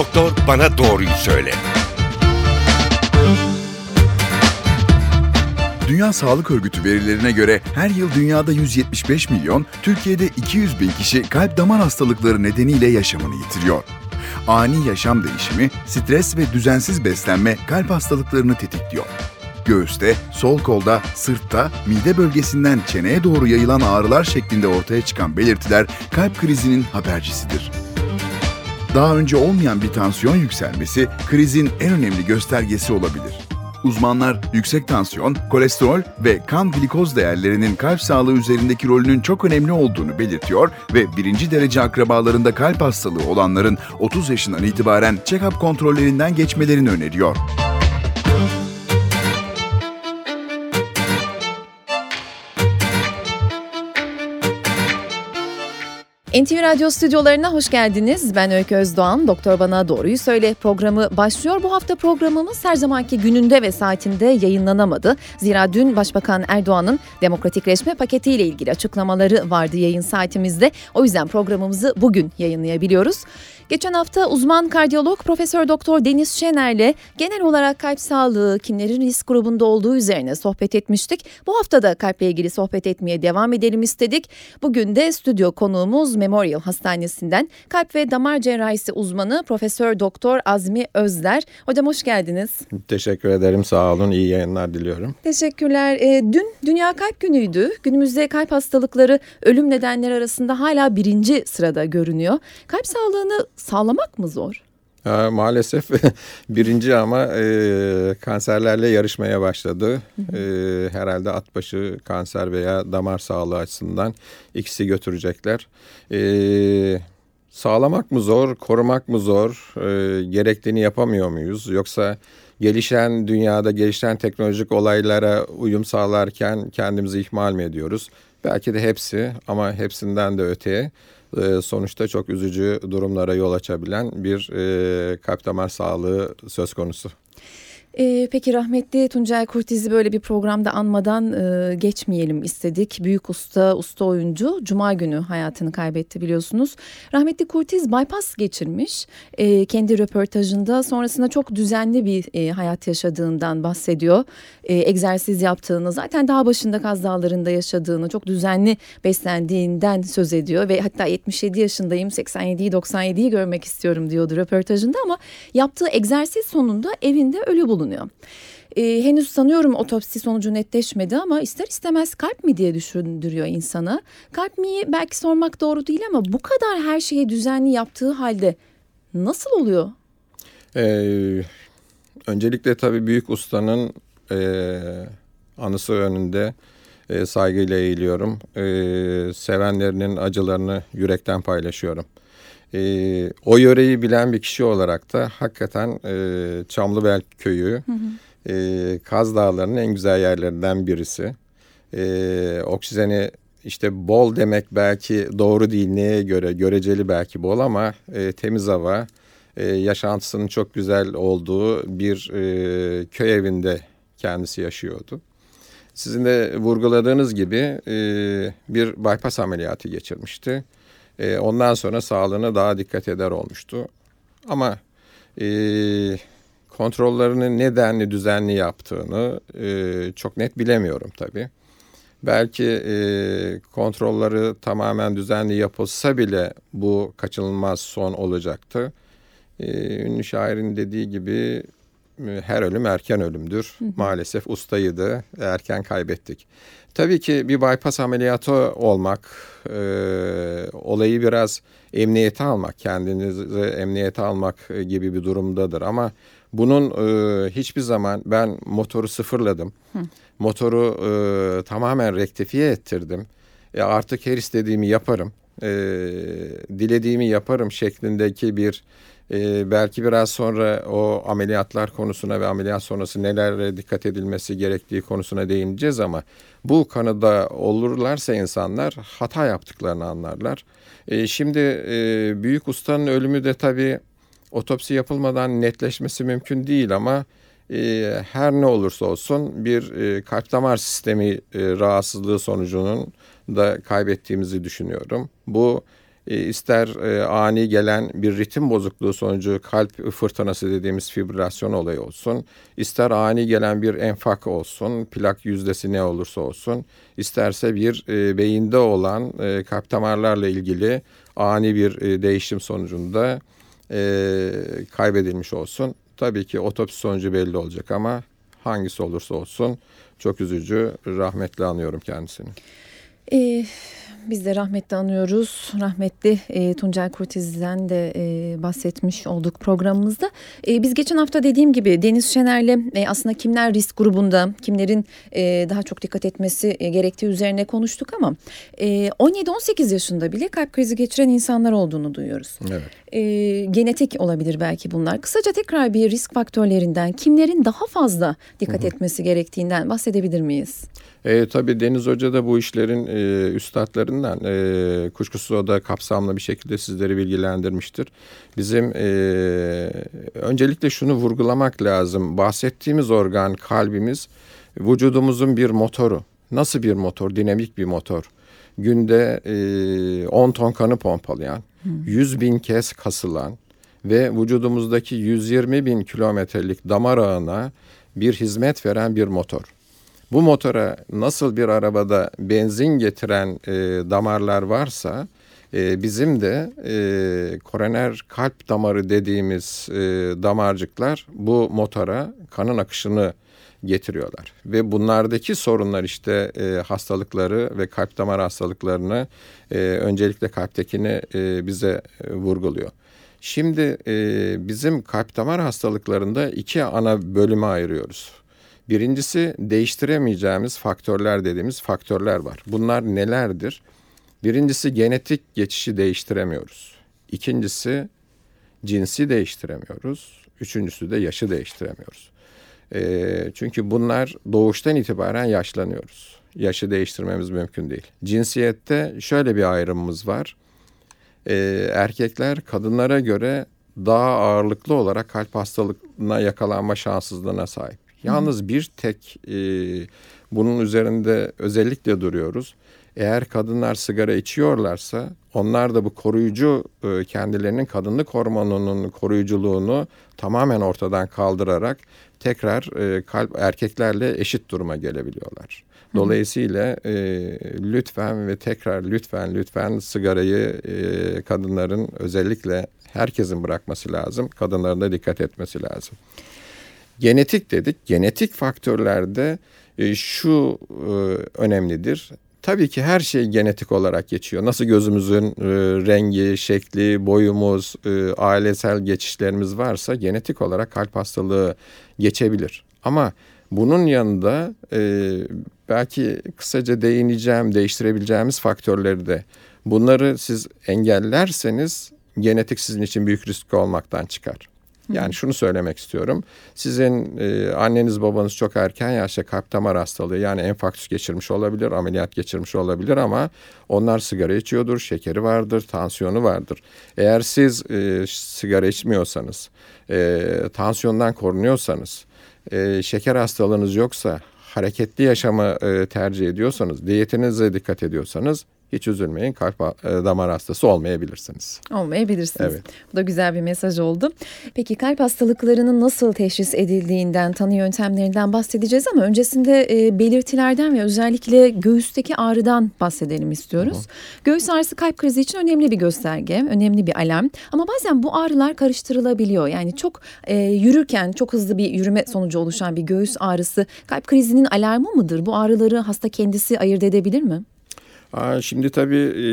Doktor bana doğruyu söyle. Dünya Sağlık Örgütü verilerine göre her yıl dünyada 175 milyon, Türkiye'de 200 bin kişi kalp damar hastalıkları nedeniyle yaşamını yitiriyor. Ani yaşam değişimi, stres ve düzensiz beslenme kalp hastalıklarını tetikliyor. Göğüste, sol kolda, sırtta, mide bölgesinden çeneye doğru yayılan ağrılar şeklinde ortaya çıkan belirtiler kalp krizinin habercisidir. Daha önce olmayan bir tansiyon yükselmesi krizin en önemli göstergesi olabilir. Uzmanlar yüksek tansiyon, kolesterol ve kan glikoz değerlerinin kalp sağlığı üzerindeki rolünün çok önemli olduğunu belirtiyor ve birinci derece akrabalarında kalp hastalığı olanların 30 yaşından itibaren check-up kontrollerinden geçmelerini öneriyor. NTV Radyo stüdyolarına hoş geldiniz. Ben Öykü Özdoğan. Doktor Bana Doğruyu Söyle programı başlıyor. Bu hafta programımız her zamanki gününde ve saatinde yayınlanamadı. Zira dün Başbakan Erdoğan'ın demokratikleşme paketiyle ilgili açıklamaları vardı yayın saatimizde. O yüzden programımızı bugün yayınlayabiliyoruz. Geçen hafta uzman kardiyolog Profesör Doktor Deniz Şener'le genel olarak kalp sağlığı, kimlerin risk grubunda olduğu üzerine sohbet etmiştik. Bu hafta da kalple ilgili sohbet etmeye devam edelim istedik. Bugün de stüdyo konuğumuz Memorial Hastanesi'nden kalp ve damar cerrahisi uzmanı Profesör Doktor Azmi Özler. Hocam hoş geldiniz. Teşekkür ederim. Sağ olun. İyi yayınlar diliyorum. Teşekkürler. E, dün Dünya Kalp Günü'ydü. Günümüzde kalp hastalıkları ölüm nedenleri arasında hala birinci sırada görünüyor. Kalp sağlığını sağlamak mı zor? E, maalesef birinci ama e, kanserlerle yarışmaya başladı. E, herhalde atbaşı kanser veya damar sağlığı açısından ikisi götürecekler. E, sağlamak mı zor, korumak mı zor, e, gerektiğini yapamıyor muyuz? Yoksa gelişen dünyada gelişen teknolojik olaylara uyum sağlarken kendimizi ihmal mi ediyoruz? Belki de hepsi ama hepsinden de öteye e, sonuçta çok üzücü durumlara yol açabilen bir e, kalp damar sağlığı söz konusu. Ee, peki rahmetli Tuncay Kurtiz'i böyle bir programda anmadan e, geçmeyelim istedik. Büyük usta, usta oyuncu Cuma günü hayatını kaybetti biliyorsunuz. Rahmetli Kurtiz bypass geçirmiş. E, kendi röportajında sonrasında çok düzenli bir e, hayat yaşadığından bahsediyor. E, egzersiz yaptığını, zaten daha başında Kaz Dağları'nda yaşadığını, çok düzenli beslendiğinden söz ediyor. Ve hatta 77 yaşındayım, 87'yi 97'yi görmek istiyorum diyordu röportajında ama yaptığı egzersiz sonunda evinde ölü bulunuyor. Ee, henüz sanıyorum otopsi sonucu netleşmedi ama ister istemez kalp mi diye düşündürüyor insana. Kalp mi belki sormak doğru değil ama bu kadar her şeyi düzenli yaptığı halde nasıl oluyor? Ee, öncelikle tabii büyük ustanın e, anısı önünde e, saygıyla eğiliyorum. E, sevenlerinin acılarını yürekten paylaşıyorum. E, o yöreyi bilen bir kişi olarak da hakikaten e, Çamlıbel köyü hı hı. E, Kaz Dağları'nın en güzel yerlerinden birisi. E, oksijeni işte bol demek belki doğru değil neye göre göreceli belki bol ama e, temiz hava e, yaşantısının çok güzel olduğu bir e, köy evinde kendisi yaşıyordu. Sizin de vurguladığınız gibi e, bir bypass ameliyatı geçirmişti. E, ondan sonra sağlığına daha dikkat eder olmuştu. Ama e, kontrollerini nedenli düzenli yaptığını e, çok net bilemiyorum tabii. Belki e, kontrolleri tamamen düzenli yapılsa bile bu kaçınılmaz son olacaktı. E, ünlü şairin dediği gibi her ölüm erken ölümdür. Hı hı. Maalesef ustaydı, erken kaybettik. Tabii ki bir bypass ameliyatı olmak, e, olayı biraz emniyete almak, kendinizi emniyete almak gibi bir durumdadır. Ama bunun e, hiçbir zaman ben motoru sıfırladım, Hı. motoru e, tamamen rektifiye ettirdim. E, artık her istediğimi yaparım, e, dilediğimi yaparım şeklindeki bir ee, belki biraz sonra o ameliyatlar konusuna ve ameliyat sonrası nelere dikkat edilmesi gerektiği konusuna değineceğiz ama bu kanıda olurlarsa insanlar hata yaptıklarını anlarlar. Ee, şimdi e, büyük ustanın ölümü de tabii otopsi yapılmadan netleşmesi mümkün değil ama e, her ne olursa olsun bir e, kalp damar sistemi e, rahatsızlığı sonucunun da kaybettiğimizi düşünüyorum. Bu ister e, ani gelen bir ritim bozukluğu sonucu kalp fırtınası dediğimiz fibrilasyon olayı olsun, ister ani gelen bir enfak olsun, plak yüzdesi ne olursa olsun, isterse bir e, beyinde olan e, kalp damarlarla ilgili ani bir e, değişim sonucunda e, kaybedilmiş olsun. Tabii ki otopsi sonucu belli olacak ama hangisi olursa olsun çok üzücü, rahmetle anıyorum kendisini. Ee, biz de rahmetle anıyoruz. Rahmetli e, Tuncel Kurtiz'den de e, bahsetmiş olduk programımızda. E, biz geçen hafta dediğim gibi Deniz Şener'le e, aslında kimler risk grubunda, kimlerin e, daha çok dikkat etmesi e, gerektiği üzerine konuştuk ama e, 17-18 yaşında bile kalp krizi geçiren insanlar olduğunu duyuyoruz. Evet. E, genetik olabilir belki bunlar. Kısaca tekrar bir risk faktörlerinden, kimlerin daha fazla dikkat etmesi gerektiğinden bahsedebilir miyiz? E, tabii Deniz Hoca da bu işlerin e, üstadlarından e, kuşkusuz o da kapsamlı bir şekilde sizleri bilgilendirmiştir. Bizim e, öncelikle şunu vurgulamak lazım. Bahsettiğimiz organ kalbimiz vücudumuzun bir motoru. Nasıl bir motor? Dinamik bir motor. Günde e, 10 ton kanı pompalayan, 100 bin kez kasılan ve vücudumuzdaki 120 bin kilometrelik damar ağına bir hizmet veren bir motor. Bu motora nasıl bir arabada benzin getiren e, damarlar varsa e, bizim de e, koroner kalp damarı dediğimiz e, damarcıklar bu motora kanın akışını getiriyorlar. Ve bunlardaki sorunlar işte e, hastalıkları ve kalp damar hastalıklarını e, öncelikle kalptekini e, bize e, vurguluyor. Şimdi e, bizim kalp damar hastalıklarında iki ana bölüme ayırıyoruz. Birincisi değiştiremeyeceğimiz faktörler dediğimiz faktörler var. Bunlar nelerdir? Birincisi genetik geçişi değiştiremiyoruz. İkincisi cinsi değiştiremiyoruz. Üçüncüsü de yaşı değiştiremiyoruz. E, çünkü bunlar doğuştan itibaren yaşlanıyoruz. Yaşı değiştirmemiz mümkün değil. Cinsiyette şöyle bir ayrımımız var. E, erkekler kadınlara göre daha ağırlıklı olarak kalp hastalığına yakalanma şanssızlığına sahip. Yalnız bir tek e, bunun üzerinde özellikle duruyoruz. Eğer kadınlar sigara içiyorlarsa onlar da bu koruyucu e, kendilerinin kadınlık hormonunun koruyuculuğunu tamamen ortadan kaldırarak tekrar e, kalp erkeklerle eşit duruma gelebiliyorlar. Dolayısıyla e, lütfen ve tekrar lütfen lütfen sigarayı e, kadınların özellikle herkesin bırakması lazım. Kadınların da dikkat etmesi lazım. Genetik dedik. Genetik faktörlerde e, şu e, önemlidir. Tabii ki her şey genetik olarak geçiyor. Nasıl gözümüzün e, rengi, şekli, boyumuz, ailesel geçişlerimiz varsa genetik olarak kalp hastalığı geçebilir. Ama bunun yanında belki kısaca değineceğim, değiştirebileceğimiz faktörleri de bunları siz engellerseniz genetik sizin için büyük risk olmaktan çıkar. Yani şunu söylemek istiyorum. Sizin e, anneniz babanız çok erken yaşta kalp damar hastalığı yani enfarktüs geçirmiş olabilir, ameliyat geçirmiş olabilir ama onlar sigara içiyordur, şekeri vardır, tansiyonu vardır. Eğer siz e, sigara içmiyorsanız, e, tansiyondan korunuyorsanız, e, şeker hastalığınız yoksa, hareketli yaşamı e, tercih ediyorsanız, diyetinize dikkat ediyorsanız hiç üzülmeyin kalp e, damar hastası olmayabilirsiniz. Olmayabilirsiniz. Evet. Bu da güzel bir mesaj oldu. Peki kalp hastalıklarının nasıl teşhis edildiğinden, tanı yöntemlerinden bahsedeceğiz ama öncesinde e, belirtilerden ve özellikle göğüsteki ağrıdan bahsedelim istiyoruz. Hı hı. Göğüs ağrısı kalp krizi için önemli bir gösterge, önemli bir alarm. Ama bazen bu ağrılar karıştırılabiliyor. Yani çok e, yürürken çok hızlı bir yürüme sonucu oluşan bir göğüs ağrısı kalp krizinin alarmı mıdır? Bu ağrıları hasta kendisi ayırt edebilir mi? Aa, şimdi tabii e,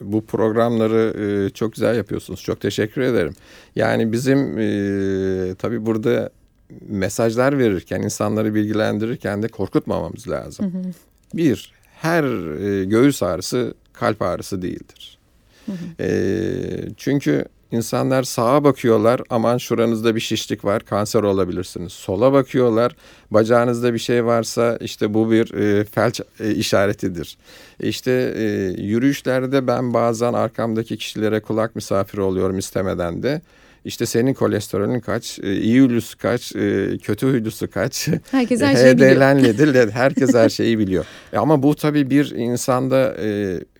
bu programları e, çok güzel yapıyorsunuz. Çok teşekkür ederim. Yani bizim e, tabii burada mesajlar verirken, insanları bilgilendirirken de korkutmamamız lazım. Hı hı. Bir, her e, göğüs ağrısı kalp ağrısı değildir. Hı hı. E, çünkü İnsanlar sağa bakıyorlar aman şuranızda bir şişlik var kanser olabilirsiniz. Sola bakıyorlar bacağınızda bir şey varsa işte bu bir e, felç e, işaretidir. İşte e, yürüyüşlerde ben bazen arkamdaki kişilere kulak misafiri oluyorum istemeden de. İşte senin kolesterolün kaç, e, iyi huylusu kaç, e, kötü huylusu kaç. Herkes her şeyi biliyor. Herkes her şeyi biliyor. Ama bu tabii bir insanda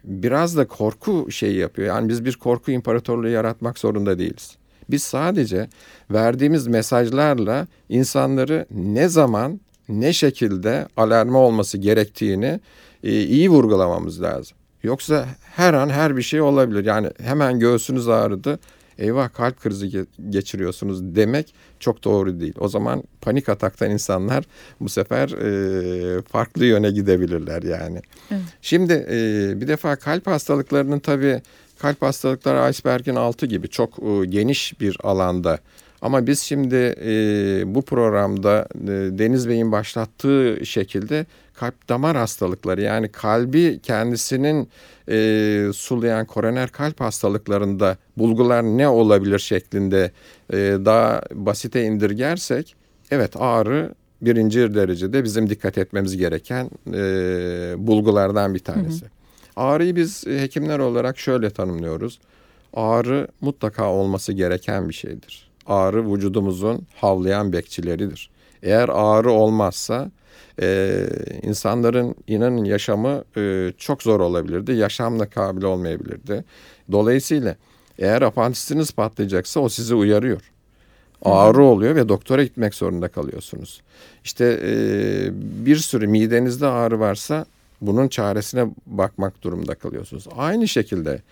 biraz da korku şeyi yapıyor. Yani biz bir korku imparatorluğu yaratmak zorunda değiliz. Biz sadece verdiğimiz mesajlarla insanları ne zaman ne şekilde alarma olması gerektiğini e, iyi vurgulamamız lazım. Yoksa her an her bir şey olabilir. Yani hemen göğsünüz ağrıdı. Eyvah kalp krizi geçiriyorsunuz demek çok doğru değil. O zaman panik ataktan insanlar bu sefer e, farklı yöne gidebilirler yani. Evet. Şimdi e, bir defa kalp hastalıklarının tabii kalp hastalıkları iceberg'in altı gibi çok e, geniş bir alanda. Ama biz şimdi e, bu programda e, Deniz Bey'in başlattığı şekilde kalp damar hastalıkları yani kalbi kendisinin e, sulayan koroner kalp hastalıklarında bulgular ne olabilir şeklinde e, daha basite indirgersek evet ağrı birinci derecede bizim dikkat etmemiz gereken e, bulgulardan bir tanesi. Hı hı. Ağrıyı biz hekimler olarak şöyle tanımlıyoruz. Ağrı mutlaka olması gereken bir şeydir. Ağrı vücudumuzun havlayan bekçileridir. Eğer ağrı olmazsa e, insanların inanın yaşamı e, çok zor olabilirdi. Yaşamla kabil olmayabilirdi. Dolayısıyla eğer apandisiniz patlayacaksa o sizi uyarıyor. Ağrı oluyor ve doktora gitmek zorunda kalıyorsunuz. İşte e, bir sürü midenizde ağrı varsa bunun çaresine bakmak durumunda kalıyorsunuz. Aynı şekilde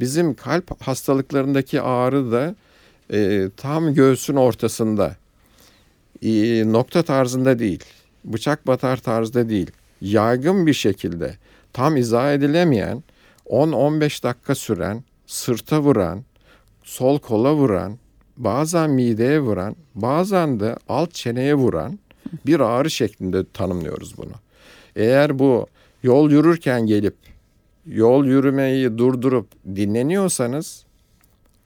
bizim kalp hastalıklarındaki ağrı da e, tam göğsün ortasında. E, nokta tarzında değil. Bıçak batar tarzda değil, yaygın bir şekilde tam izah edilemeyen 10-15 dakika süren, sırta vuran, sol kola vuran, bazen mideye vuran, bazen de alt çeneye vuran bir ağrı şeklinde tanımlıyoruz bunu. Eğer bu yol yürürken gelip yol yürümeyi durdurup dinleniyorsanız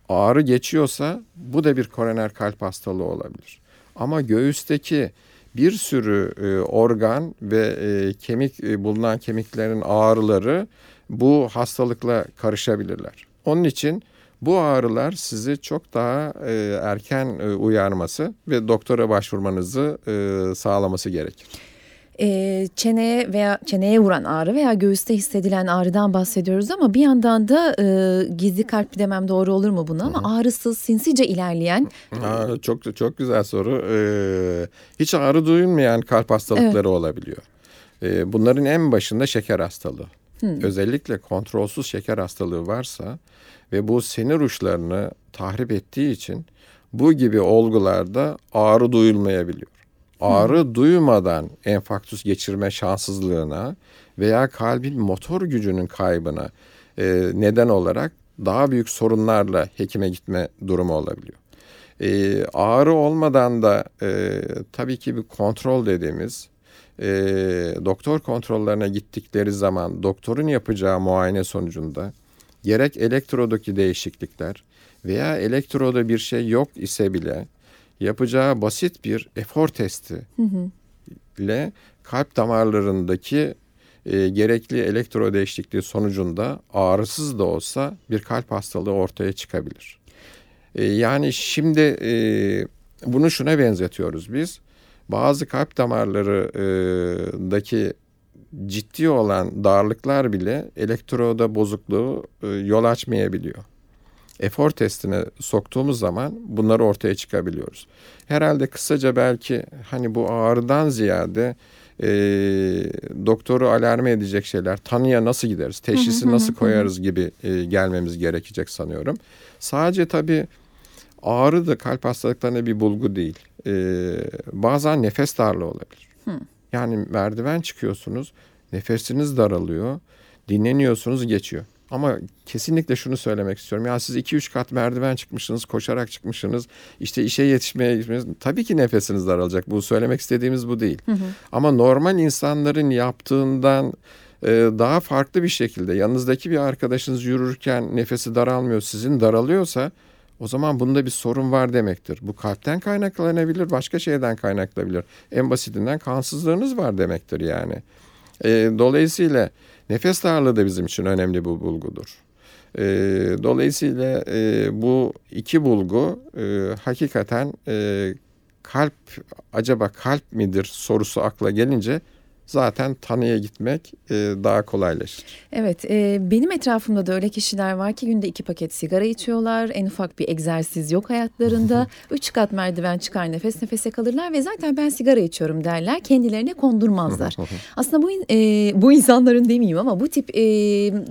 ağrı geçiyorsa bu da bir koroner kalp hastalığı olabilir. Ama göğüsteki bir sürü e, organ ve e, kemik e, bulunan kemiklerin ağrıları bu hastalıkla karışabilirler. Onun için bu ağrılar sizi çok daha erken uyarması ve doktora başvurmanızı sağlaması gerekir e, çeneye veya çeneye vuran ağrı veya göğüste hissedilen ağrıdan bahsediyoruz ama bir yandan da e, gizli kalp demem doğru olur mu bunu ama Hı-hı. ağrısız sinsice ilerleyen. Aa, çok çok güzel soru. Ee, hiç ağrı duyulmayan kalp hastalıkları evet. olabiliyor. Ee, bunların en başında şeker hastalığı. Hı. Özellikle kontrolsüz şeker hastalığı varsa ve bu sinir uçlarını tahrip ettiği için bu gibi olgularda ağrı duyulmayabiliyor ağrı duymadan enfarktüs geçirme şanssızlığına veya kalbin motor gücünün kaybına e, neden olarak daha büyük sorunlarla hekime gitme durumu olabiliyor. E, ağrı olmadan da e, tabii ki bir kontrol dediğimiz e, doktor kontrollerine gittikleri zaman doktorun yapacağı muayene sonucunda gerek elektrodaki değişiklikler veya elektroda bir şey yok ise bile yapacağı basit bir efor testi hı hı. ile kalp damarlarındaki e, gerekli elektro değişikliği sonucunda ağrısız da olsa bir kalp hastalığı ortaya çıkabilir. E, yani şimdi e, bunu şuna benzetiyoruz biz. Bazı kalp damarlarındaki ciddi olan darlıklar bile elektroda bozukluğu e, yol açmayabiliyor efor testine soktuğumuz zaman bunları ortaya çıkabiliyoruz. Herhalde kısaca belki hani bu ağrıdan ziyade e, doktoru alarme edecek şeyler, tanıya nasıl gideriz, teşhisi nasıl koyarız gibi e, gelmemiz gerekecek sanıyorum. Sadece tabii ağrı da kalp hastalıklarına bir bulgu değil. E, bazen nefes darlığı olabilir. Yani merdiven çıkıyorsunuz, nefesiniz daralıyor, dinleniyorsunuz geçiyor. Ama kesinlikle şunu söylemek istiyorum. Ya siz 2-3 kat merdiven çıkmışsınız, koşarak çıkmışsınız. İşte işe yetişmeye gitmişsiniz. Tabii ki nefesiniz daralacak. Bu söylemek istediğimiz bu değil. Hı hı. Ama normal insanların yaptığından e, daha farklı bir şekilde yanınızdaki bir arkadaşınız yürürken nefesi daralmıyor, sizin daralıyorsa o zaman bunda bir sorun var demektir. Bu kalpten kaynaklanabilir, başka şeyden kaynaklanabilir. En basitinden kansızlığınız var demektir yani. E, dolayısıyla Nefes darlığı da bizim için önemli bir bulgudur. E, dolayısıyla e, bu iki bulgu e, hakikaten e, kalp acaba kalp midir sorusu akla gelince zaten tanıya gitmek e, daha kolaylaşır. Evet, e, benim etrafımda da öyle kişiler var ki günde iki paket sigara içiyorlar. En ufak bir egzersiz yok hayatlarında. Üç kat merdiven çıkar nefes nefese kalırlar ve zaten ben sigara içiyorum derler. Kendilerine kondurmazlar. Aslında bu e, bu insanların demeyeyim ama bu tip e,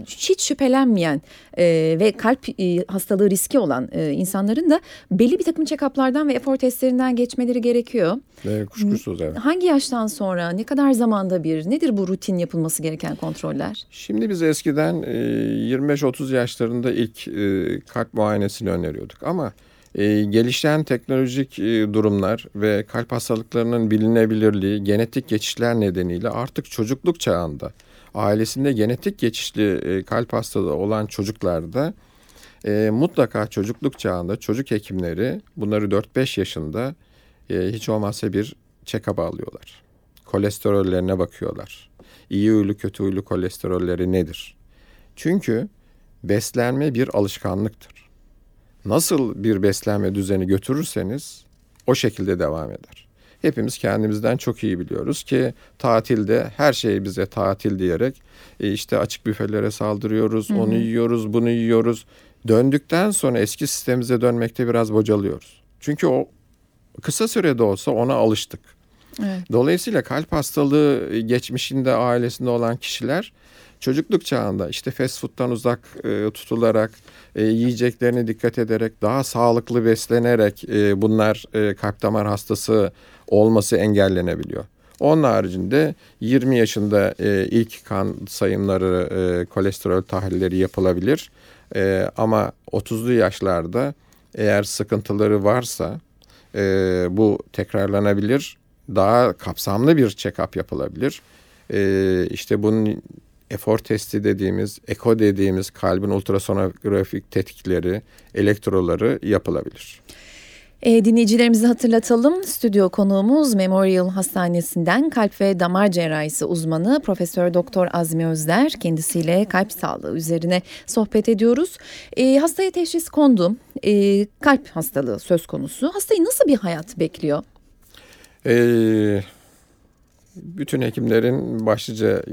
hiç şüphelenmeyen e, ve kalp e, hastalığı riski olan e, insanların da belli bir takım check-up'lardan ve efor testlerinden geçmeleri gerekiyor. E, kuşkusuz evet. Hangi yaştan sonra, ne kadar zamanda bir, nedir bu rutin yapılması gereken kontroller? Şimdi biz eskiden e, 25-30 yaşlarında ilk e, kalp muayenesini öneriyorduk ama e, gelişen teknolojik e, durumlar ve kalp hastalıklarının bilinebilirliği, genetik geçişler nedeniyle artık çocukluk çağında ailesinde genetik geçişli e, kalp hastalığı olan çocuklarda e, mutlaka çocukluk çağında çocuk hekimleri bunları 4-5 yaşında e, hiç olmazsa bir check-up alıyorlar. Kolesterollerine bakıyorlar. İyi huylu kötü huylu kolesterolleri nedir? Çünkü beslenme bir alışkanlıktır. Nasıl bir beslenme düzeni götürürseniz o şekilde devam eder. Hepimiz kendimizden çok iyi biliyoruz ki tatilde her şey bize tatil diyerek e, işte açık büfelere saldırıyoruz, onu yiyoruz, bunu yiyoruz. Döndükten sonra eski sistemimize dönmekte biraz bocalıyoruz. Çünkü o kısa sürede olsa ona alıştık. Dolayısıyla kalp hastalığı geçmişinde ailesinde olan kişiler çocukluk çağında işte fast food'dan uzak e, tutularak e, yiyeceklerine dikkat ederek daha sağlıklı beslenerek e, bunlar e, kalp damar hastası olması engellenebiliyor. Onun haricinde 20 yaşında e, ilk kan sayımları, e, kolesterol tahlilleri yapılabilir. E, ama 30'lu yaşlarda eğer sıkıntıları varsa e, bu tekrarlanabilir. Daha kapsamlı bir check-up yapılabilir. E, işte bunun efor testi dediğimiz, eko dediğimiz kalbin ultrasonografik tetkikleri, elektroları yapılabilir. E, dinleyicilerimizi hatırlatalım. Stüdyo konuğumuz Memorial Hastanesi'nden kalp ve damar cerrahisi uzmanı Profesör Doktor Azmi Özler. Kendisiyle kalp sağlığı üzerine sohbet ediyoruz. E, hastaya teşhis kondu. E, kalp hastalığı söz konusu. Hastayı nasıl bir hayat bekliyor? Ee, bütün hekimlerin başlıca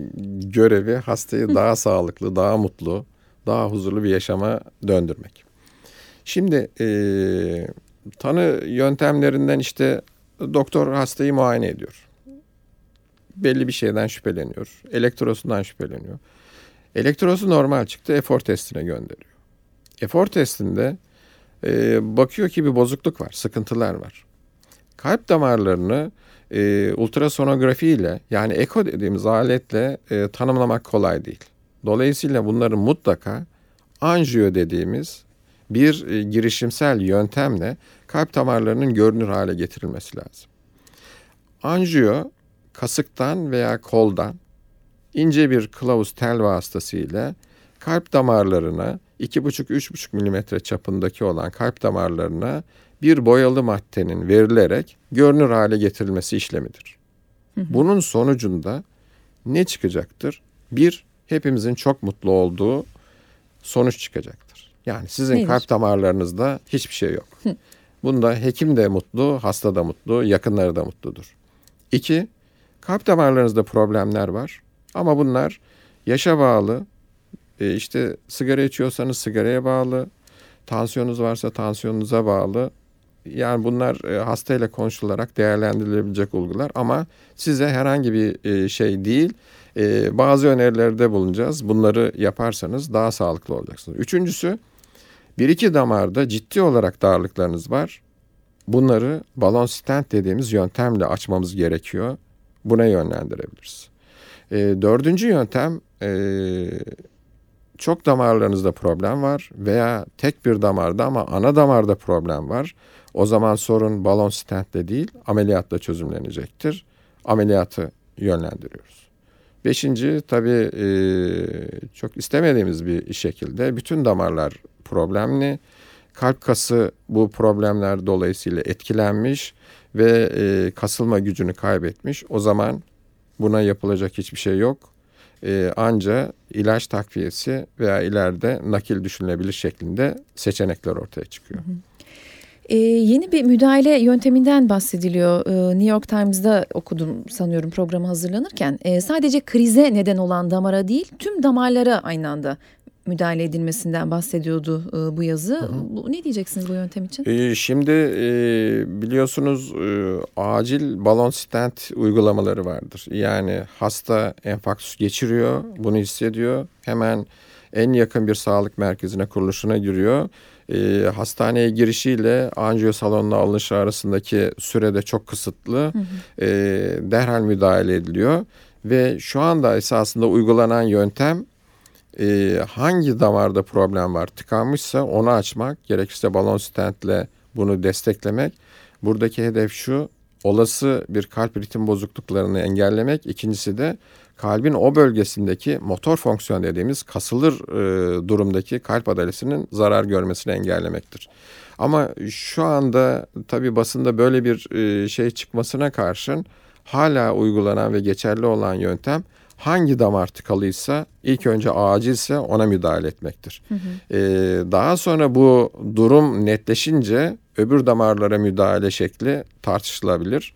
görevi hastayı daha sağlıklı, daha mutlu, daha huzurlu bir yaşama döndürmek. Şimdi e, tanı yöntemlerinden işte doktor hastayı muayene ediyor. Belli bir şeyden şüpheleniyor. Elektrosundan şüpheleniyor. Elektrosu normal çıktı. Efor testine gönderiyor. Efor testinde e, bakıyor ki bir bozukluk var, sıkıntılar var. Kalp damarlarını e, ultrasonografi yani eko dediğimiz aletle e, tanımlamak kolay değil. Dolayısıyla bunların mutlaka anjiyo dediğimiz bir e, girişimsel yöntemle kalp damarlarının görünür hale getirilmesi lazım. Anjiyo kasıktan veya koldan ince bir kılavuz tel vasıtasıyla kalp damarlarına 2,5-3,5 milimetre çapındaki olan kalp damarlarına bir boyalı maddenin verilerek görünür hale getirilmesi işlemidir. Bunun sonucunda ne çıkacaktır? Bir, hepimizin çok mutlu olduğu sonuç çıkacaktır. Yani sizin Nedir? kalp damarlarınızda hiçbir şey yok. Bunda hekim de mutlu, hasta da mutlu, yakınları da mutludur. İki, kalp damarlarınızda problemler var ama bunlar yaşa bağlı, e, işte sigara içiyorsanız sigaraya bağlı, tansiyonunuz varsa tansiyonunuza bağlı. Yani bunlar e, hastayla konuşularak değerlendirilebilecek olgular ama size herhangi bir e, şey değil. E, bazı önerilerde bulunacağız. Bunları yaparsanız daha sağlıklı olacaksınız. Üçüncüsü bir iki damarda ciddi olarak darlıklarınız var. Bunları balon stent dediğimiz yöntemle açmamız gerekiyor. Buna yönlendirebiliriz. E, dördüncü yöntem e, çok damarlarınızda problem var veya tek bir damarda ama ana damarda problem var. O zaman sorun balon stentle değil ameliyatla çözümlenecektir. Ameliyatı yönlendiriyoruz. Beşinci tabii e, çok istemediğimiz bir şekilde bütün damarlar problemli. Kalp kası bu problemler dolayısıyla etkilenmiş ve e, kasılma gücünü kaybetmiş. O zaman buna yapılacak hiçbir şey yok. E, anca ilaç takviyesi veya ileride nakil düşünülebilir şeklinde seçenekler ortaya çıkıyor. Ee, yeni bir müdahale yönteminden bahsediliyor. Ee, New York Times'da okudum sanıyorum programı hazırlanırken. Ee, sadece krize neden olan damara değil tüm damarlara aynı anda müdahale edilmesinden bahsediyordu e, bu yazı. Bu, ne diyeceksiniz bu yöntem için? Ee, şimdi e, biliyorsunuz e, acil balon stent uygulamaları vardır. Yani hasta enfarktüs geçiriyor, bunu hissediyor. Hemen en yakın bir sağlık merkezine, kuruluşuna giriyor. E, hastaneye girişiyle anjiyo salonuna alınışı arasındaki sürede çok kısıtlı. E, derhal müdahale ediliyor. Ve şu anda esasında uygulanan yöntem e, hangi damarda problem var tıkanmışsa onu açmak gerekirse balon stentle bunu desteklemek. Buradaki hedef şu olası bir kalp ritim bozukluklarını engellemek. İkincisi de kalbin o bölgesindeki motor fonksiyon dediğimiz kasılır e, durumdaki kalp adalesinin zarar görmesini engellemektir. Ama şu anda tabii basında böyle bir e, şey çıkmasına karşın hala uygulanan ve geçerli olan yöntem hangi damar tıkalıysa ilk önce acilse ona müdahale etmektir. Hı hı. Ee, daha sonra bu durum netleşince öbür damarlara müdahale şekli tartışılabilir.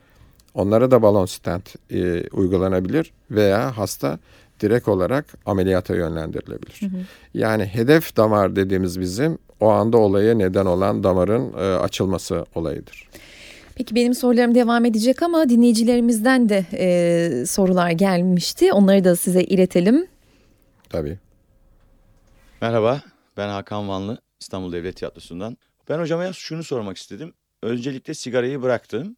Onlara da balon stent e, uygulanabilir veya hasta direkt olarak ameliyata yönlendirilebilir. Hı hı. Yani hedef damar dediğimiz bizim o anda olaya neden olan damarın e, açılması olayıdır. Peki benim sorularım devam edecek ama dinleyicilerimizden de e, sorular gelmişti. Onları da size iletelim. Tabii. Merhaba, ben Hakan Vanlı, İstanbul Devlet Tiyatrosu'ndan. Ben hocama şunu sormak istedim. Öncelikle sigarayı bıraktım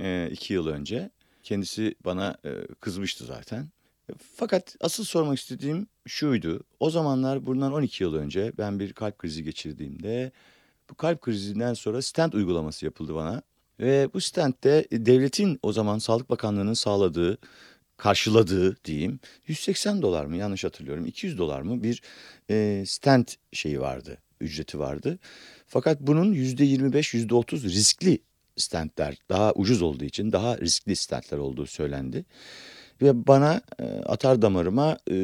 e, iki yıl önce. Kendisi bana e, kızmıştı zaten. Fakat asıl sormak istediğim şuydu. O zamanlar bundan 12 yıl önce ben bir kalp krizi geçirdiğimde bu kalp krizinden sonra stent uygulaması yapıldı bana. Ve bu stentte devletin o zaman Sağlık Bakanlığı'nın sağladığı, karşıladığı diyeyim 180 dolar mı yanlış hatırlıyorum 200 dolar mı bir e, stent şeyi vardı, ücreti vardı. Fakat bunun %25 %30 riskli stentler daha ucuz olduğu için daha riskli stentler olduğu söylendi. Ve bana e, atar damarıma e,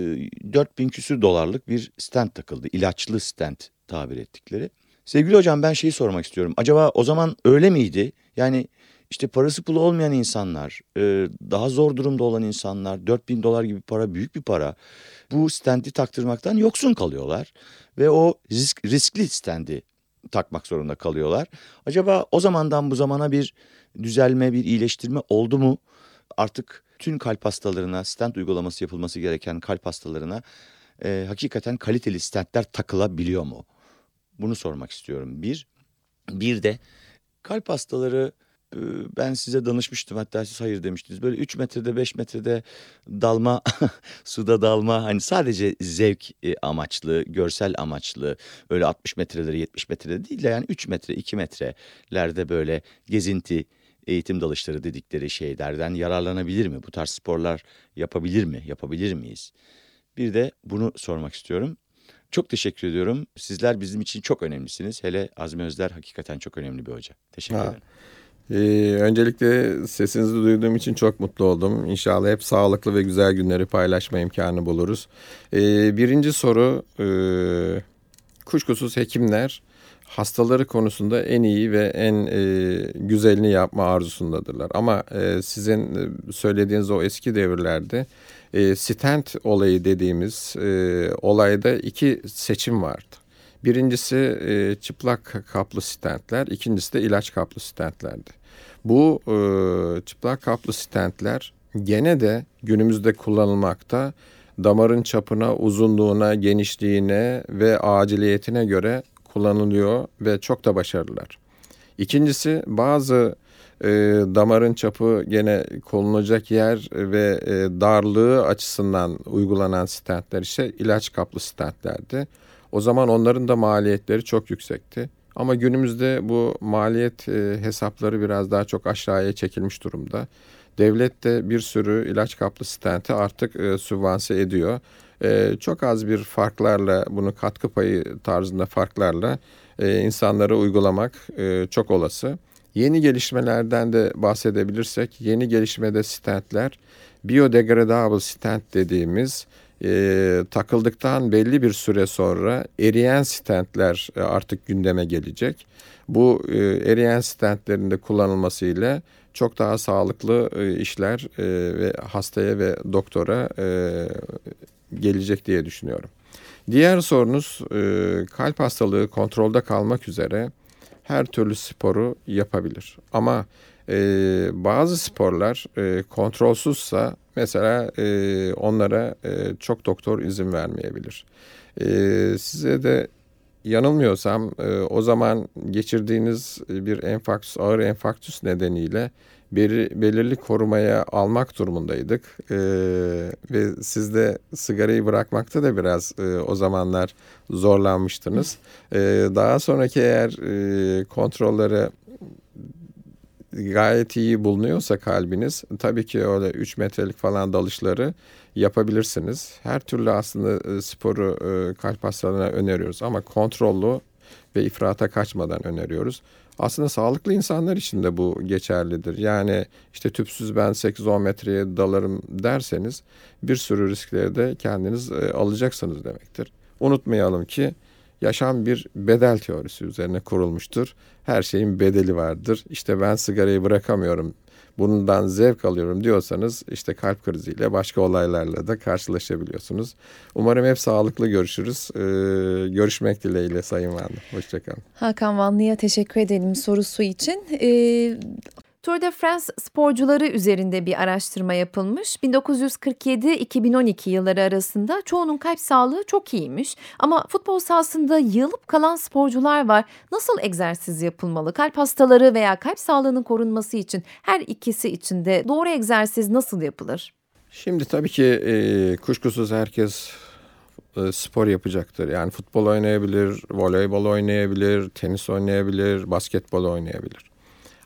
4000 küsür dolarlık bir stent takıldı. ilaçlı stent tabir ettikleri. Sevgili hocam ben şeyi sormak istiyorum. Acaba o zaman öyle miydi? Yani işte parası pulu olmayan insanlar, e, daha zor durumda olan insanlar, 4000 dolar gibi para büyük bir para. Bu stendi taktırmaktan yoksun kalıyorlar. Ve o risk, riskli stendi takmak zorunda kalıyorlar. Acaba o zamandan bu zamana bir düzelme, bir iyileştirme oldu mu? Artık tüm kalp hastalarına stent uygulaması yapılması gereken kalp hastalarına e, hakikaten kaliteli stentler takılabiliyor mu? Bunu sormak istiyorum. Bir, bir de kalp hastaları ben size danışmıştım hatta siz hayır demiştiniz. Böyle 3 metrede 5 metrede dalma suda dalma hani sadece zevk e, amaçlı görsel amaçlı öyle 60 metreleri 70 metrede değil de yani 3 metre 2 metrelerde böyle gezinti eğitim dalışları dedikleri şeylerden yararlanabilir mi? Bu tarz sporlar yapabilir mi? Yapabilir miyiz? Bir de bunu sormak istiyorum. Çok teşekkür ediyorum. Sizler bizim için çok önemlisiniz. Hele Azmi Özler hakikaten çok önemli bir hoca. Teşekkür ha. ederim. Ee, öncelikle sesinizi duyduğum için çok mutlu oldum. İnşallah hep sağlıklı ve güzel günleri paylaşma imkanı buluruz. Ee, birinci soru, e, kuşkusuz hekimler hastaları konusunda en iyi ve en e, güzelini yapma arzusundadırlar. Ama e, sizin söylediğiniz o eski devirlerde e, stent olayı dediğimiz e, olayda iki seçim vardı. Birincisi e, çıplak kaplı stentler, ikincisi de ilaç kaplı stentlerdi. Bu e, çıplak kaplı stentler gene de günümüzde kullanılmakta. Damarın çapına, uzunluğuna, genişliğine ve aciliyetine göre kullanılıyor ve çok da başarılılar. İkincisi bazı e, damarın çapı gene konulacak yer ve e, darlığı açısından uygulanan stentler ise ilaç kaplı stentlerdi. O zaman onların da maliyetleri çok yüksekti. Ama günümüzde bu maliyet e, hesapları biraz daha çok aşağıya çekilmiş durumda. Devlet de bir sürü ilaç kaplı stenti artık e, sübvanse ediyor. E, çok az bir farklarla bunu katkı payı tarzında farklarla e, insanlara uygulamak e, çok olası. Yeni gelişmelerden de bahsedebilirsek yeni gelişmede stentler biodegradable stent dediğimiz e, takıldıktan belli bir süre sonra eriyen stentler e, artık gündeme gelecek. Bu e, eriyen stentlerin de kullanılmasıyla çok daha sağlıklı e, işler e, ve hastaya ve doktora e, gelecek diye düşünüyorum. Diğer sorunuz e, kalp hastalığı kontrolde kalmak üzere her türlü sporu yapabilir. Ama e, bazı sporlar e, kontrolsüzsa mesela e, onlara e, çok doktor izin vermeyebilir. E, size de yanılmıyorsam e, o zaman geçirdiğiniz bir enfarktüs, ağır enfarktüs nedeniyle beri, belirli korumaya almak durumundaydık. E, ve siz de sigarayı bırakmakta da biraz e, o zamanlar zorlanmıştınız. E, daha sonraki eğer e, kontrolleri gayet iyi bulunuyorsa kalbiniz tabii ki öyle 3 metrelik falan dalışları yapabilirsiniz. Her türlü aslında e, sporu e, kalp hastalarına öneriyoruz ama kontrollü ve ifrata kaçmadan öneriyoruz. Aslında sağlıklı insanlar için de bu geçerlidir. Yani işte tüpsüz ben 8-10 metreye dalarım derseniz bir sürü riskleri de kendiniz e, alacaksınız demektir. Unutmayalım ki yaşam bir bedel teorisi üzerine kurulmuştur. Her şeyin bedeli vardır. İşte ben sigarayı bırakamıyorum, bundan zevk alıyorum diyorsanız işte kalp kriziyle başka olaylarla da karşılaşabiliyorsunuz. Umarım hep sağlıklı görüşürüz. Ee, görüşmek dileğiyle Sayın Vanlı. Hoşçakalın. Hakan Vanlı'ya teşekkür edelim sorusu için. Ee, Tour de France sporcuları üzerinde bir araştırma yapılmış. 1947-2012 yılları arasında çoğunun kalp sağlığı çok iyiymiş. Ama futbol sahasında yığılıp kalan sporcular var. Nasıl egzersiz yapılmalı? Kalp hastaları veya kalp sağlığının korunması için her ikisi için de doğru egzersiz nasıl yapılır? Şimdi tabii ki e, kuşkusuz herkes e, spor yapacaktır. Yani futbol oynayabilir, voleybol oynayabilir, tenis oynayabilir, basketbol oynayabilir.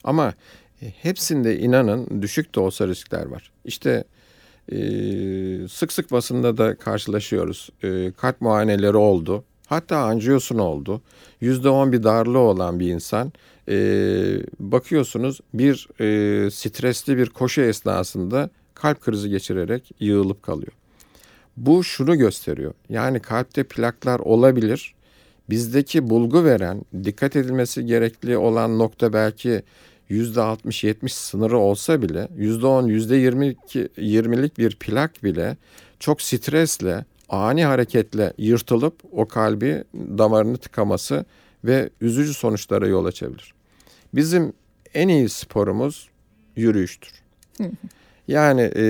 Ama hepsinde inanın düşük de olsa riskler var. İşte e, sık sık basında da karşılaşıyoruz. E, kalp muayeneleri oldu. Hatta anjiyosun oldu. Yüzde on bir darlığı olan bir insan e, bakıyorsunuz bir e, stresli bir koşu esnasında kalp krizi geçirerek yığılıp kalıyor. Bu şunu gösteriyor. Yani kalpte plaklar olabilir. Bizdeki bulgu veren, dikkat edilmesi gerekli olan nokta belki %60-70 sınırı olsa bile %10, %20'lik bir plak bile çok stresle, ani hareketle yırtılıp o kalbi damarını tıkaması ve üzücü sonuçlara yol açabilir. Bizim en iyi sporumuz yürüyüştür. yani e,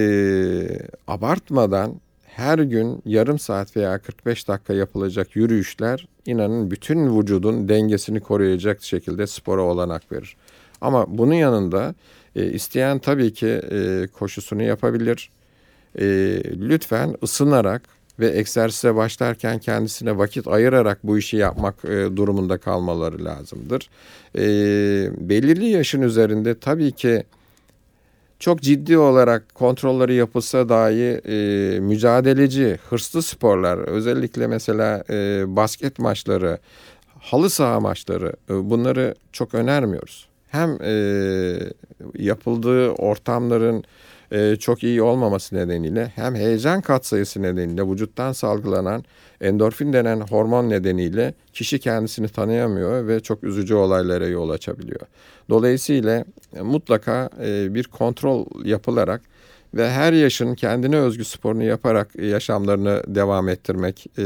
abartmadan her gün yarım saat veya 45 dakika yapılacak yürüyüşler inanın bütün vücudun dengesini koruyacak şekilde spora olanak verir. Ama bunun yanında e, isteyen tabii ki e, koşusunu yapabilir. E, lütfen ısınarak ve egzersize başlarken kendisine vakit ayırarak bu işi yapmak e, durumunda kalmaları lazımdır. E, belirli yaşın üzerinde tabii ki çok ciddi olarak kontrolleri yapılsa dahi e, mücadeleci, hırslı sporlar, özellikle mesela e, basket maçları, halı saha maçları e, bunları çok önermiyoruz hem e, yapıldığı ortamların e, çok iyi olmaması nedeniyle hem heyecan katsayısı nedeniyle vücuttan salgılanan endorfin denen hormon nedeniyle kişi kendisini tanıyamıyor ve çok üzücü olaylara yol açabiliyor. Dolayısıyla e, mutlaka e, bir kontrol yapılarak ve her yaşın kendine özgü sporunu yaparak yaşamlarını devam ettirmek e,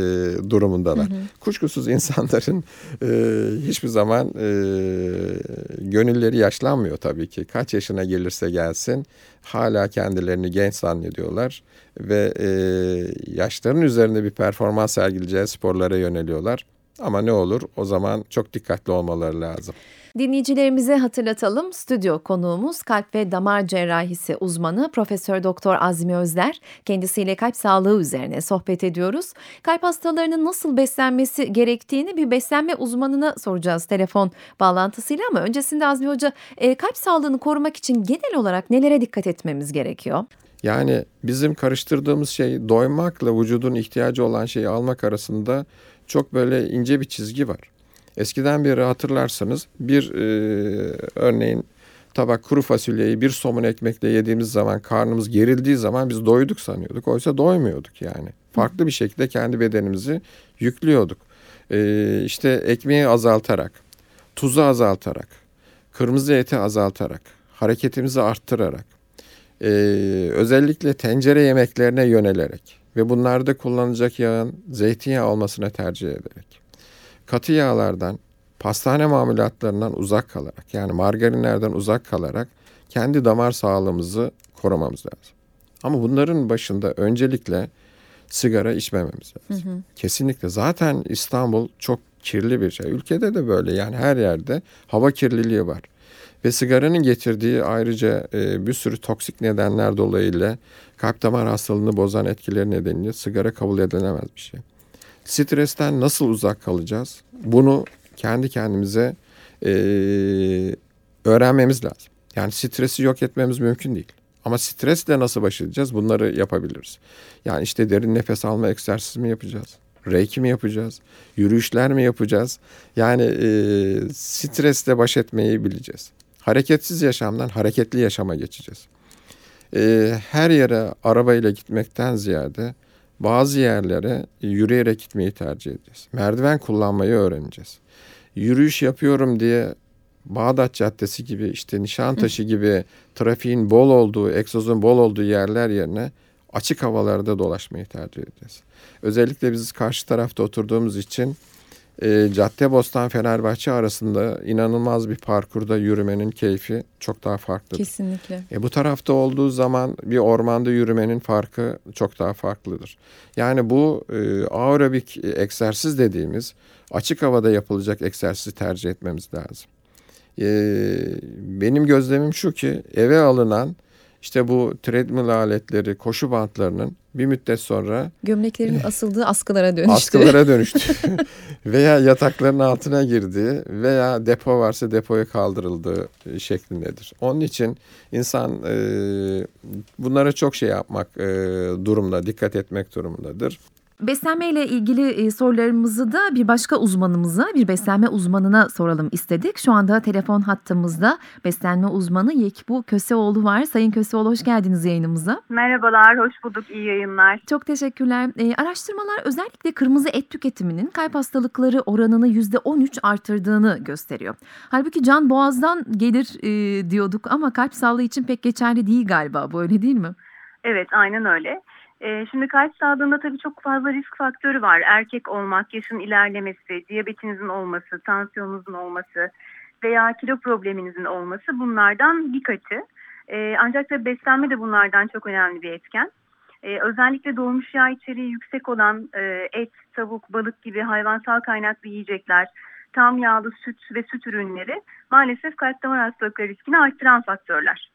durumundalar. Hı hı. Kuşkusuz insanların e, hiçbir zaman e, gönülleri yaşlanmıyor tabii ki. Kaç yaşına gelirse gelsin hala kendilerini genç zannediyorlar ve e, yaşların üzerinde bir performans sergileyeceği sporlara yöneliyorlar. Ama ne olur o zaman çok dikkatli olmaları lazım. Dinleyicilerimize hatırlatalım. Stüdyo konuğumuz kalp ve damar cerrahisi uzmanı Profesör Doktor Azmi Özler. Kendisiyle kalp sağlığı üzerine sohbet ediyoruz. Kalp hastalarının nasıl beslenmesi gerektiğini bir beslenme uzmanına soracağız telefon bağlantısıyla ama öncesinde Azmi Hoca e, kalp sağlığını korumak için genel olarak nelere dikkat etmemiz gerekiyor? Yani bizim karıştırdığımız şey doymakla vücudun ihtiyacı olan şeyi almak arasında çok böyle ince bir çizgi var. Eskiden beri hatırlarsanız bir e, örneğin tabak kuru fasulyeyi bir somun ekmekle yediğimiz zaman karnımız gerildiği zaman biz doyduk sanıyorduk. Oysa doymuyorduk yani. Farklı bir şekilde kendi bedenimizi yüklüyorduk. Ee, işte ekmeği azaltarak, tuzu azaltarak, kırmızı eti azaltarak, hareketimizi arttırarak, ee, özellikle tencere yemeklerine yönelerek ve bunlarda kullanılacak yağın zeytinyağı olmasına tercih ederek, katı yağlardan, pastane mamulatlarından uzak kalarak yani margarinlerden uzak kalarak kendi damar sağlığımızı korumamız lazım. Ama bunların başında öncelikle sigara içmememiz lazım. Kesinlikle. Zaten İstanbul çok kirli bir şey. Ülkede de böyle yani her yerde hava kirliliği var. Ve sigaranın getirdiği ayrıca e, bir sürü toksik nedenler dolayıyla kalp damar hastalığını bozan etkileri nedeniyle sigara kabul edilemez bir şey. Stresten nasıl uzak kalacağız? Bunu kendi kendimize e, öğrenmemiz lazım. Yani stresi yok etmemiz mümkün değil. Ama stresle nasıl baş edeceğiz? Bunları yapabiliriz. Yani işte derin nefes alma egzersizi mi yapacağız? Reiki mi yapacağız? Yürüyüşler mi yapacağız? Yani e, stresle baş etmeyi bileceğiz. Hareketsiz yaşamdan hareketli yaşama geçeceğiz. E, her yere arabayla gitmekten ziyade bazı yerlere yürüyerek gitmeyi tercih edeceğiz. Merdiven kullanmayı öğreneceğiz. Yürüyüş yapıyorum diye Bağdat Caddesi gibi işte Nişantaşı gibi trafiğin bol olduğu, egzozun bol olduğu yerler yerine açık havalarda dolaşmayı tercih edeceğiz. Özellikle biz karşı tarafta oturduğumuz için e, Caddebostan Fenerbahçe arasında inanılmaz bir parkurda yürümenin keyfi çok daha farklıdır. Kesinlikle. E, bu tarafta olduğu zaman bir ormanda yürümenin farkı çok daha farklıdır. Yani bu e, aerobik egzersiz dediğimiz açık havada yapılacak egzersizi tercih etmemiz lazım. E, benim gözlemim şu ki eve alınan işte bu treadmill aletleri, koşu bantlarının bir müddet sonra Gömleklerin asıldığı askılara dönüştü. askılara dönüştü. veya yatakların altına girdiği veya depo varsa depoya kaldırıldığı şeklindedir. Onun için insan e, bunlara çok şey yapmak e, durumda, dikkat etmek durumundadır. Beslenme ile ilgili e, sorularımızı da bir başka uzmanımıza, bir beslenme uzmanına soralım istedik. Şu anda telefon hattımızda beslenme uzmanı Yekbu Köseoğlu var. Sayın Köseoğlu hoş geldiniz yayınımıza. Merhabalar, hoş bulduk. İyi yayınlar. Çok teşekkürler. E, araştırmalar özellikle kırmızı et tüketiminin kalp hastalıkları oranını %13 artırdığını gösteriyor. Halbuki can boğazdan gelir e, diyorduk ama kalp sağlığı için pek geçerli değil galiba. Bu öyle değil mi? Evet, aynen öyle. Ee, şimdi kalp sağlığında tabii çok fazla risk faktörü var. Erkek olmak, yaşın ilerlemesi, diyabetinizin olması, tansiyonunuzun olması veya kilo probleminizin olması bunlardan birkaçı. Ee, ancak tabii beslenme de bunlardan çok önemli bir etken. Ee, özellikle doğmuş yağ içeriği yüksek olan e, et, tavuk, balık gibi hayvansal kaynaklı yiyecekler, tam yağlı süt ve süt ürünleri maalesef kalp damar hastalıkları riskini arttıran faktörler.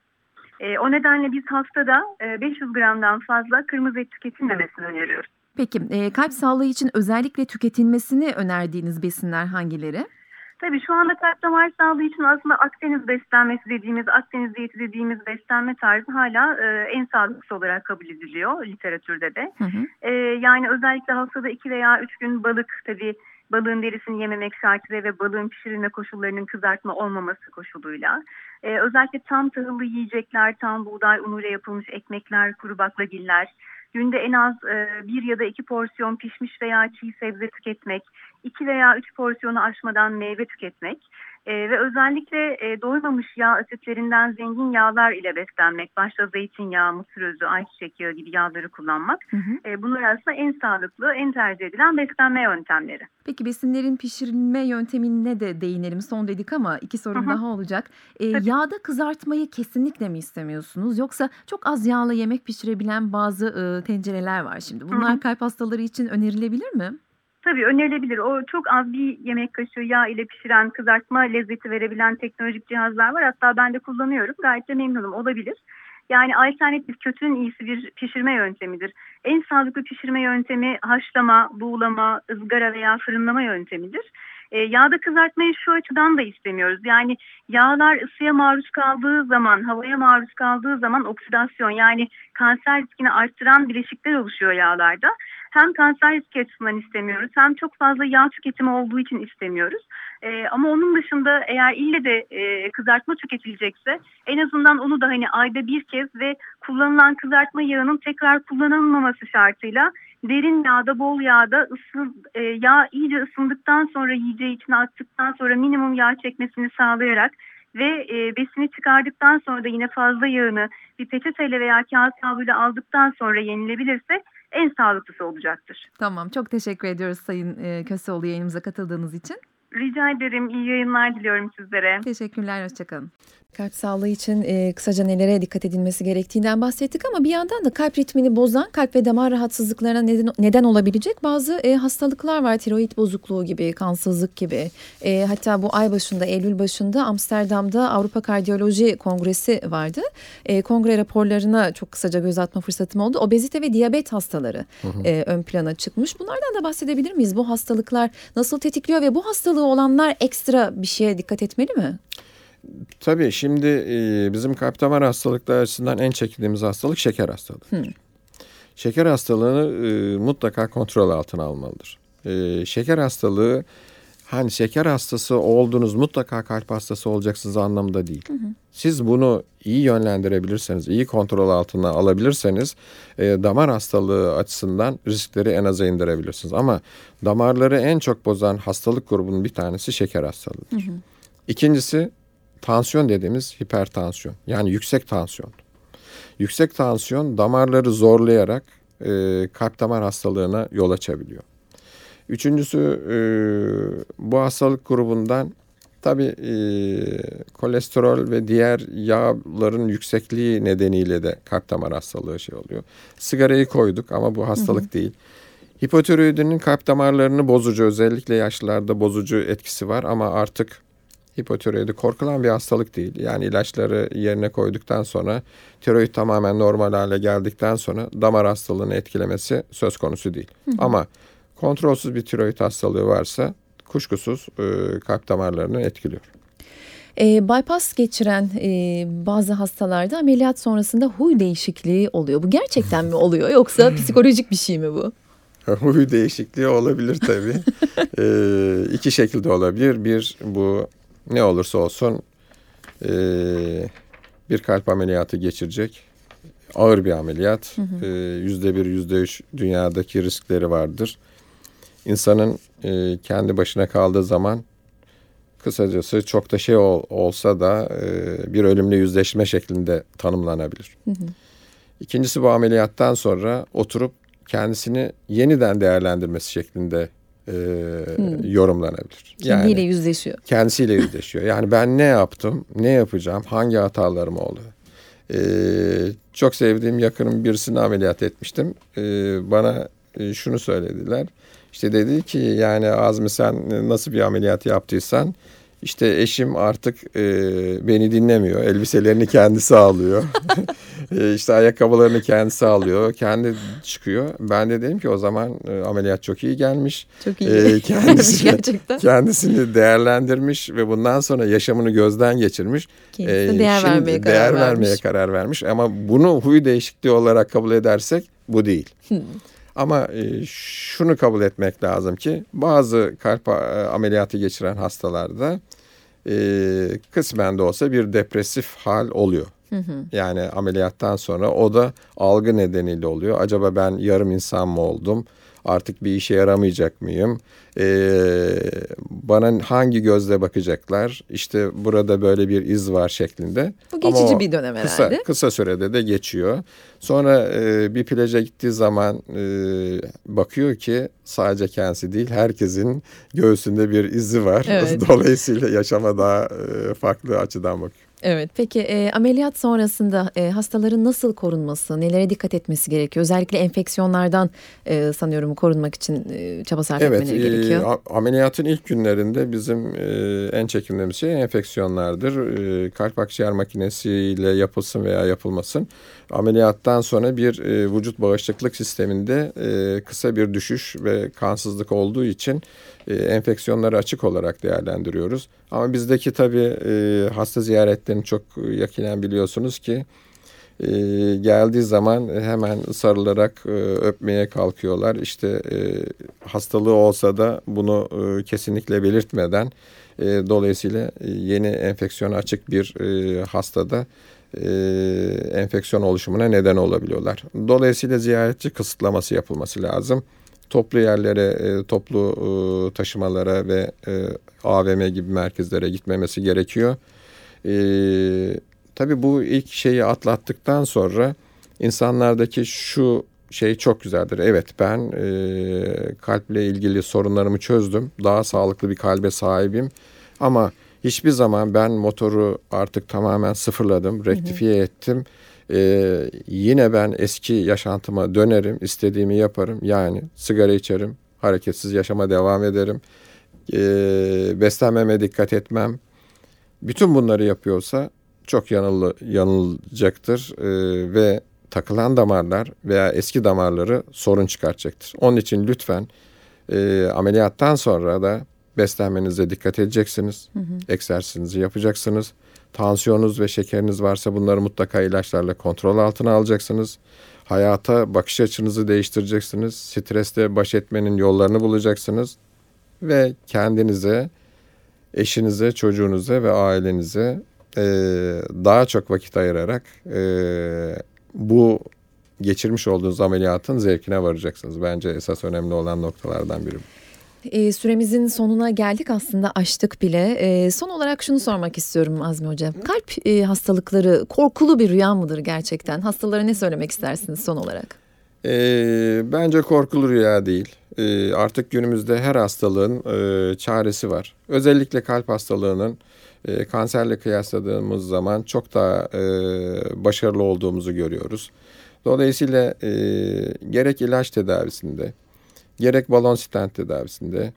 E, o nedenle biz haftada e, 500 gramdan fazla kırmızı et tüketilmemesini öneriyoruz. Peki e, kalp sağlığı için özellikle tüketilmesini önerdiğiniz besinler hangileri? Tabii şu anda kalp damar sağlığı için aslında Akdeniz beslenmesi dediğimiz, Akdeniz diyeti dediğimiz beslenme tarzı hala e, en sağlıklısı olarak kabul ediliyor literatürde de. Hı hı. E, yani özellikle haftada 2 veya 3 gün balık tabii balığın derisini yememek şartıyla ve balığın pişirilme koşullarının kızartma olmaması koşuluyla. Ee, özellikle tam tahıllı yiyecekler, tam buğday unuyla yapılmış ekmekler, kuru baklagiller, günde en az e, bir ya da iki porsiyon pişmiş veya çiğ sebze tüketmek, iki veya üç porsiyonu aşmadan meyve tüketmek e, ve özellikle e, doymamış yağ asitlerinden zengin yağlar ile beslenmek, başta zeytinyağı, mısır özü, ayçiçek yağı gibi yağları kullanmak. Hı hı. E, bunlar aslında en sağlıklı, en tercih edilen beslenme yöntemleri. Peki besinlerin pişirilme yöntemine de değinelim. Son dedik ama iki sorum Hı hı. daha olacak. Ee, Tabii. yağda kızartmayı kesinlikle mi istemiyorsunuz? Yoksa çok az yağla yemek pişirebilen bazı e, tencereler var şimdi. Bunlar hı. kalp hastaları için önerilebilir mi? Tabii önerilebilir. O çok az bir yemek kaşığı yağ ile pişiren, kızartma lezzeti verebilen teknolojik cihazlar var. Hatta ben de kullanıyorum. Gayet de memnunum. Olabilir. Yani alternatif kötünün iyisi bir pişirme yöntemidir. En sağlıklı pişirme yöntemi haşlama, buğulama, ızgara veya fırınlama yöntemidir. E, yağda kızartmayı şu açıdan da istemiyoruz. Yani yağlar ısıya maruz kaldığı zaman, havaya maruz kaldığı zaman oksidasyon yani kanser riskini arttıran bileşikler oluşuyor yağlarda. Hem kanser riski açısından istemiyoruz hem çok fazla yağ tüketimi olduğu için istemiyoruz. E, ama onun dışında eğer ille de e, kızartma tüketilecekse en azından onu da hani ayda bir kez ve kullanılan kızartma yağının tekrar kullanılmaması şartıyla derin yağda, bol yağda ısı, e, yağ iyice ısındıktan sonra yiyeceği içine attıktan sonra minimum yağ çekmesini sağlayarak ve e, besini çıkardıktan sonra da yine fazla yağını bir peçeteyle veya kağıt havluyla aldıktan sonra yenilebilirse en sağlıklısı olacaktır. Tamam çok teşekkür ediyoruz Sayın e, Köseoğlu yayınımıza katıldığınız için. Rica ederim. İyi yayınlar diliyorum sizlere. Teşekkürler hoşçakalın. Kalp sağlığı için e, kısaca nelere dikkat edilmesi gerektiğinden bahsettik ama bir yandan da kalp ritmini bozan kalp ve damar rahatsızlıklarına neden, neden olabilecek bazı e, hastalıklar var. Tiroid bozukluğu gibi, kansızlık gibi. E, hatta bu ay başında, Eylül başında Amsterdam'da Avrupa Kardiyoloji Kongresi vardı. E, kongre raporlarına çok kısaca göz atma fırsatım oldu. Obezite ve diyabet hastaları e, ön plana çıkmış. Bunlardan da bahsedebilir miyiz? Bu hastalıklar nasıl tetikliyor ve bu hastalığı olanlar ekstra bir şeye dikkat etmeli mi? Tabii şimdi e, bizim kalp damar hastalıkları açısından en çekindiğimiz hastalık şeker hastalığı. Şeker hastalığını e, mutlaka kontrol altına almalıdır. E, şeker hastalığı hani şeker hastası oldunuz mutlaka kalp hastası olacaksınız anlamında değil. Siz bunu iyi yönlendirebilirseniz, iyi kontrol altına alabilirseniz e, damar hastalığı açısından riskleri en aza indirebilirsiniz. Ama damarları en çok bozan hastalık grubunun bir tanesi şeker hastalığıdır. İkincisi tansiyon dediğimiz hipertansiyon yani yüksek tansiyon. Yüksek tansiyon damarları zorlayarak e, kalp damar hastalığına yol açabiliyor. Üçüncüsü e, bu hastalık grubundan tabii e, kolesterol ve diğer yağların yüksekliği nedeniyle de kalp damar hastalığı şey oluyor. Sigarayı koyduk ama bu hastalık değil. Hipotiroidinin kalp damarlarını bozucu özellikle yaşlılarda bozucu etkisi var ama artık hipotiroidi korkulan bir hastalık değil. Yani ilaçları yerine koyduktan sonra tiroid tamamen normal hale geldikten sonra damar hastalığını etkilemesi söz konusu değil. Ama kontrolsüz bir tiroid hastalığı varsa kuşkusuz e, kalp damarlarını etkiliyor. E, bypass geçiren e, bazı hastalarda ameliyat sonrasında huy değişikliği oluyor. Bu gerçekten mi oluyor yoksa psikolojik bir şey mi bu? Huy değişikliği olabilir tabii. e, iki şekilde olabilir. Bir bu ne olursa olsun e, bir kalp ameliyatı geçirecek. Ağır bir ameliyat. E, Yüzde bir, yüzde üç dünyadaki riskleri vardır. İnsanın e, kendi başına kaldığı zaman kısacası çok da şey ol, olsa da e, bir ölümle yüzleşme şeklinde tanımlanabilir. İkincisi bu ameliyattan sonra oturup kendisini yeniden değerlendirmesi şeklinde e, yorumlanabilir. Kendiyle yüzleşiyor. kendisiyle yüzleşiyor. Yani ben ne yaptım, ne yapacağım, hangi hatalarım oldu? Ee, çok sevdiğim yakınım birisini ameliyat etmiştim. Ee, bana e, şunu söylediler. İşte dedi ki yani Azmi sen nasıl bir ameliyat yaptıysan işte eşim artık e, beni dinlemiyor. Elbiselerini kendisi alıyor. e, işte ayakkabılarını kendisi alıyor. Kendi çıkıyor. Ben de dedim ki o zaman e, ameliyat çok iyi gelmiş. Çok iyi. Ee, kendisi- Gerçekten. Kendisini değerlendirmiş ve bundan sonra yaşamını gözden geçirmiş. Kendisine Ee, değer şimdi vermeye karar değer vermiş. vermeye karar vermiş. Ama bunu huy değişikliği olarak kabul edersek bu değil. Ama e, şunu kabul etmek lazım ki bazı kalp e, ameliyatı geçiren hastalarda e, kısmen de olsa bir depresif hal oluyor. Yani ameliyattan sonra o da algı nedeniyle oluyor. Acaba ben yarım insan mı oldum? Artık bir işe yaramayacak mıyım? Ee, bana hangi gözle bakacaklar? İşte burada böyle bir iz var şeklinde. Bu Ama geçici o bir dönem kısa, herhalde. Kısa sürede de geçiyor. Sonra e, bir plaja gittiği zaman e, bakıyor ki sadece kendisi değil herkesin göğsünde bir izi var. Evet. Dolayısıyla yaşama daha e, farklı açıdan bakıyor. Evet. Peki e, ameliyat sonrasında e, hastaların nasıl korunması, nelere dikkat etmesi gerekiyor? Özellikle enfeksiyonlardan e, sanıyorum korunmak için e, çaba sarf Evet, etmeleri e, gerekiyor. a- ameliyatın ilk günlerinde bizim e, en çekindiğimiz şey enfeksiyonlardır. E, kalp akciğer makinesiyle yapılsın veya yapılmasın. Ameliyattan sonra bir e, vücut bağışıklık sisteminde e, kısa bir düşüş ve kansızlık olduğu için e, enfeksiyonları açık olarak değerlendiriyoruz. Ama bizdeki tabii e, hasta ziyaretlerini çok yakinen biliyorsunuz ki e, geldiği zaman hemen sarılarak öpmeye kalkıyorlar. İşte hastalığı olsa da bunu kesinlikle belirtmeden dolayısıyla yeni enfeksiyona açık bir hastada enfeksiyon oluşumuna neden olabiliyorlar. Dolayısıyla ziyaretçi kısıtlaması yapılması lazım. Toplu yerlere, e, toplu e, taşımalara ve e, AVM gibi merkezlere gitmemesi gerekiyor. Tabii bu ilk şeyi atlattıktan sonra insanlardaki şu şey çok güzeldir. Evet ben e, kalple ilgili sorunlarımı çözdüm. Daha sağlıklı bir kalbe sahibim. Ama hiçbir zaman ben motoru artık tamamen sıfırladım, rektifiye ettim. Ee, yine ben eski yaşantıma dönerim, istediğimi yaparım. Yani sigara içerim, hareketsiz yaşama devam ederim. Ee, beslenmeme dikkat etmem. Bütün bunları yapıyorsa çok yanıl, yanılacaktır ee, ve takılan damarlar veya eski damarları sorun çıkartacaktır. Onun için lütfen e, ameliyattan sonra da beslenmenize dikkat edeceksiniz. Hı hı. Egzersizinizi yapacaksınız. Tansiyonunuz ve şekeriniz varsa bunları mutlaka ilaçlarla kontrol altına alacaksınız. Hayata bakış açınızı değiştireceksiniz. Stresle baş etmenin yollarını bulacaksınız. Ve kendinize, eşinize, çocuğunuza ve ailenize e, daha çok vakit ayırarak e, bu geçirmiş olduğunuz ameliyatın zevkine varacaksınız. Bence esas önemli olan noktalardan biri. E, süremizin sonuna geldik aslında açtık bile. E, son olarak şunu sormak istiyorum Azmi Hocam. Kalp e, hastalıkları korkulu bir rüya mıdır gerçekten? Hastalara ne söylemek istersiniz son olarak? E, bence korkulu rüya değil. E, artık günümüzde her hastalığın e, çaresi var. Özellikle kalp hastalığının e, kanserle kıyasladığımız zaman çok daha e, başarılı olduğumuzu görüyoruz. Dolayısıyla e, gerek ilaç tedavisinde, gerek balon stent tedavisinde,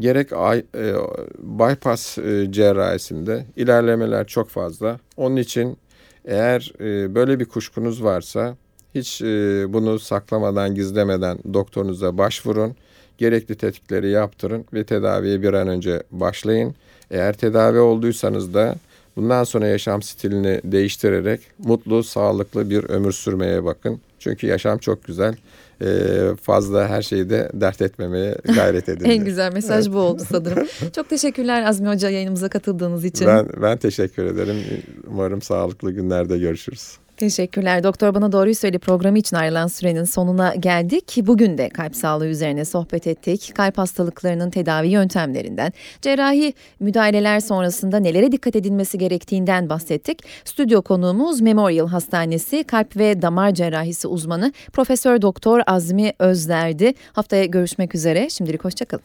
gerek e, bypass e, cerrahisinde ilerlemeler çok fazla. Onun için eğer e, böyle bir kuşkunuz varsa hiç bunu saklamadan, gizlemeden doktorunuza başvurun. Gerekli tetkikleri yaptırın ve tedaviye bir an önce başlayın. Eğer tedavi olduysanız da bundan sonra yaşam stilini değiştirerek mutlu, sağlıklı bir ömür sürmeye bakın. Çünkü yaşam çok güzel. Ee, fazla her şeyi de dert etmemeye gayret edin. en güzel mesaj bu oldu sanırım. çok teşekkürler Azmi Hoca yayınımıza katıldığınız için. Ben, ben teşekkür ederim. Umarım sağlıklı günlerde görüşürüz. Teşekkürler. Doktor Bana Doğruyu Söyle programı için ayrılan sürenin sonuna geldik. Bugün de kalp sağlığı üzerine sohbet ettik. Kalp hastalıklarının tedavi yöntemlerinden, cerrahi müdahaleler sonrasında nelere dikkat edilmesi gerektiğinden bahsettik. Stüdyo konuğumuz Memorial Hastanesi Kalp ve Damar Cerrahisi uzmanı Profesör Doktor Azmi Özler'di. Haftaya görüşmek üzere. Şimdilik hoşçakalın.